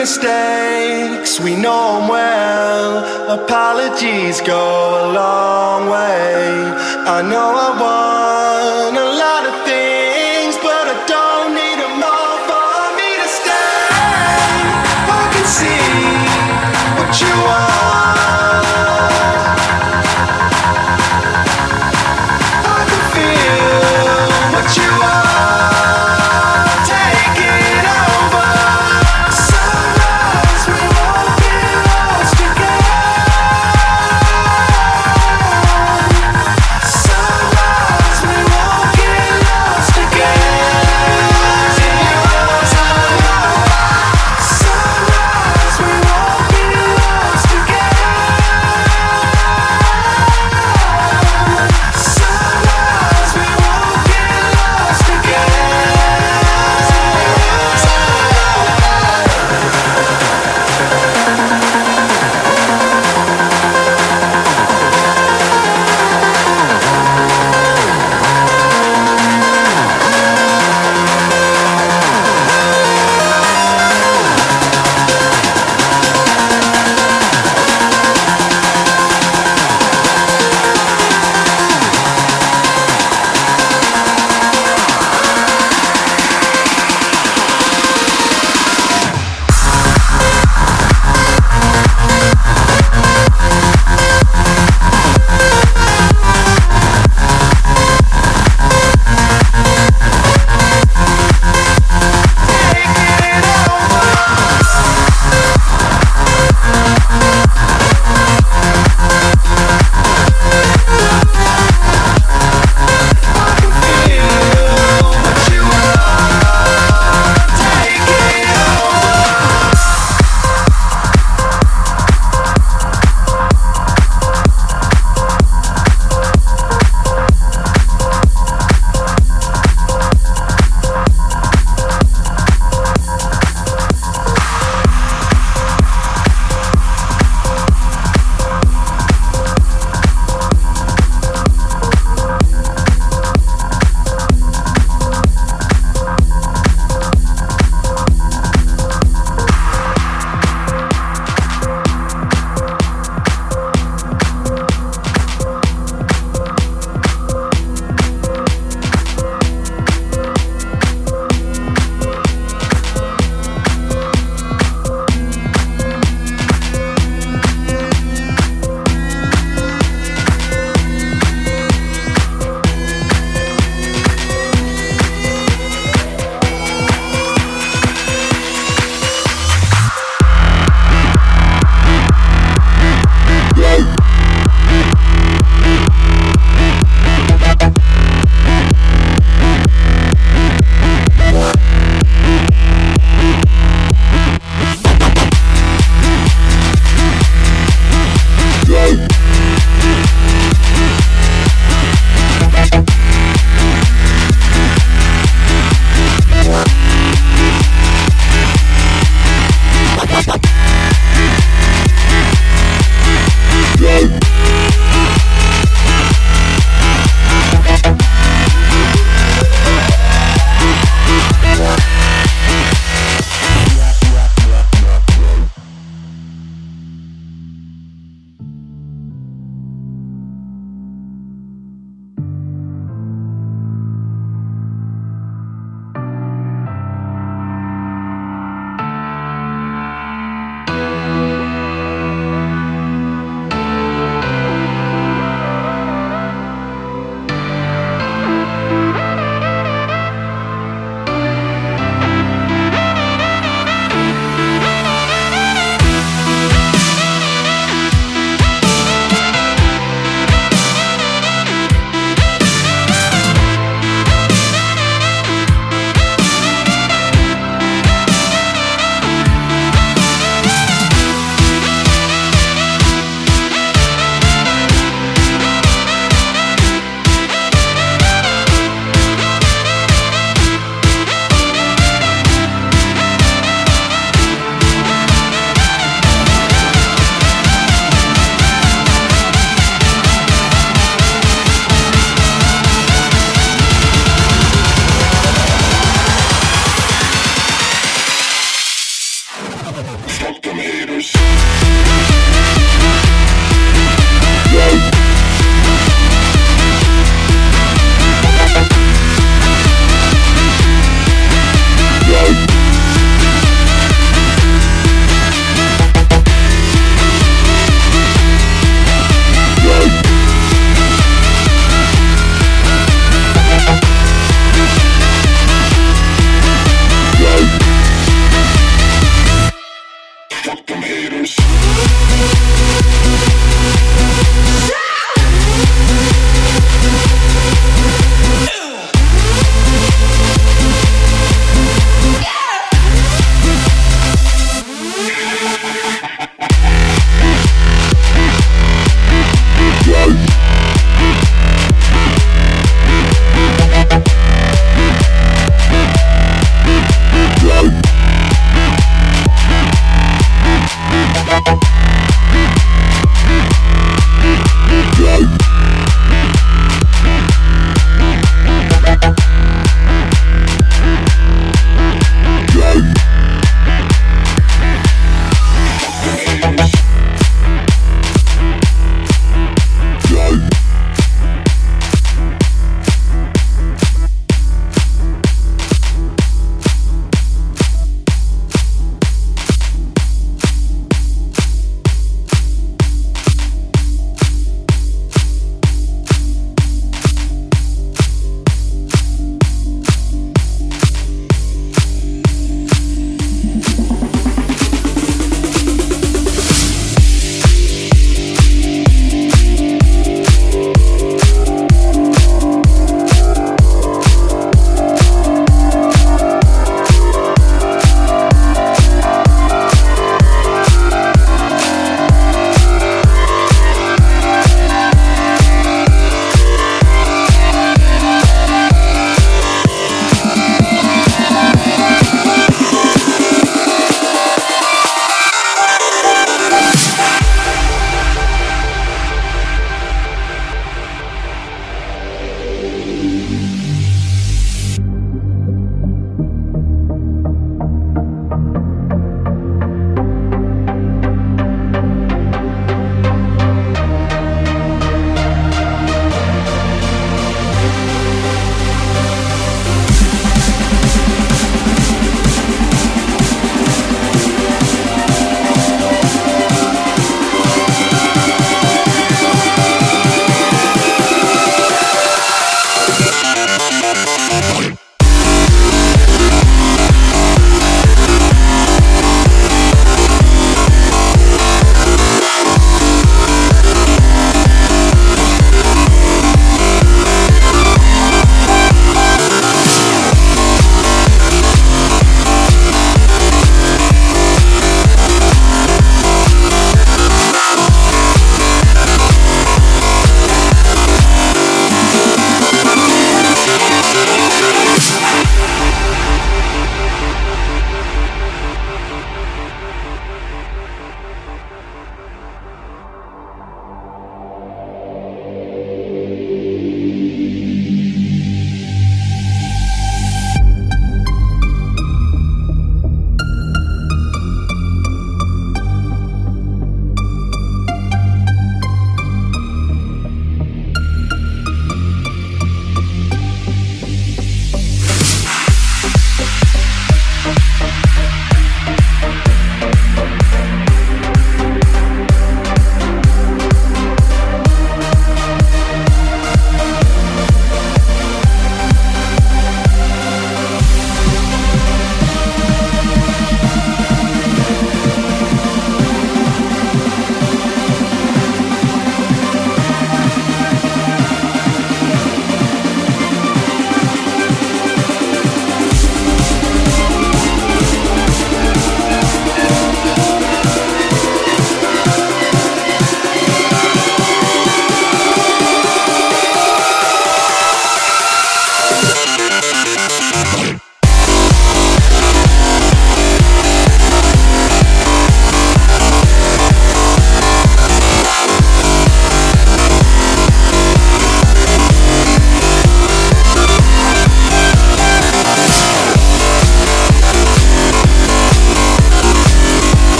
mistakes, we know them well. Apologies go a long way. I know I won't.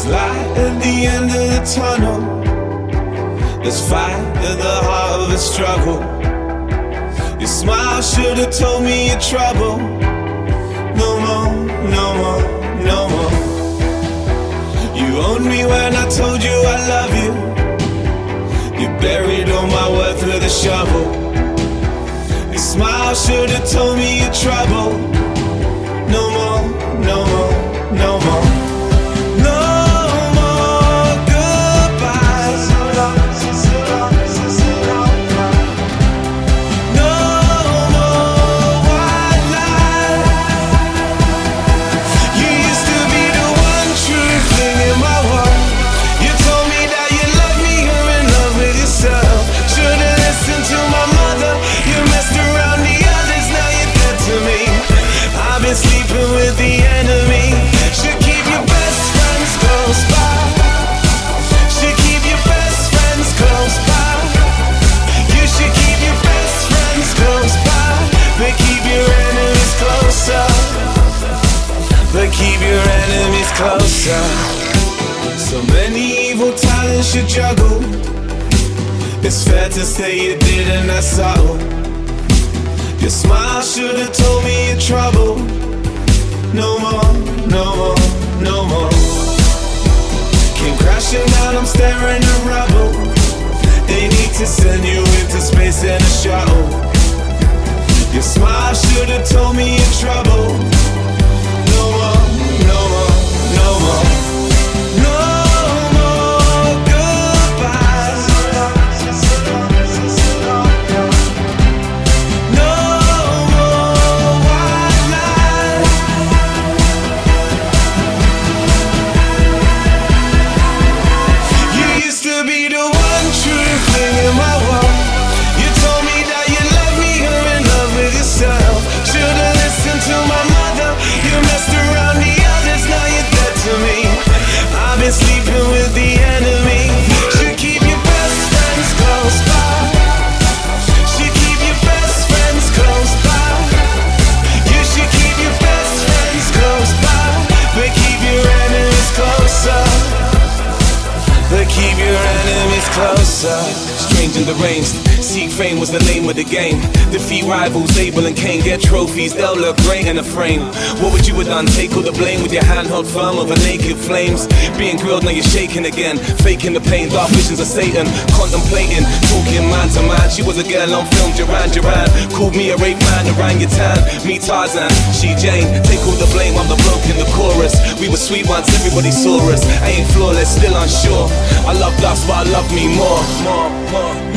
There's light at the end of the tunnel. There's fire at the heart of the struggle. Your smile should have told me your trouble. No more, no more, no more. You owned me when I told you I love you. You buried all my worth with a shovel. Your smile should have told me your trouble. No more, no more. Closer. So many evil talents you juggle. It's fair to say you didn't, that's subtle. Your smile should have told me your trouble. No more, no more, no more. Came crashing down, I'm staring at rubble. They need to send you into space in a shuttle. Faking the pain, dark visions of Satan. Contemplating, talking man to man. She was a girl on film, Duran Duran. Called me a rape man, orangutan. Me Tarzan, she Jane. Take all the blame, I'm the bloke in the chorus. We were sweet once, everybody saw us. I ain't flawless, still unsure. I love us, but I love me more, more, more.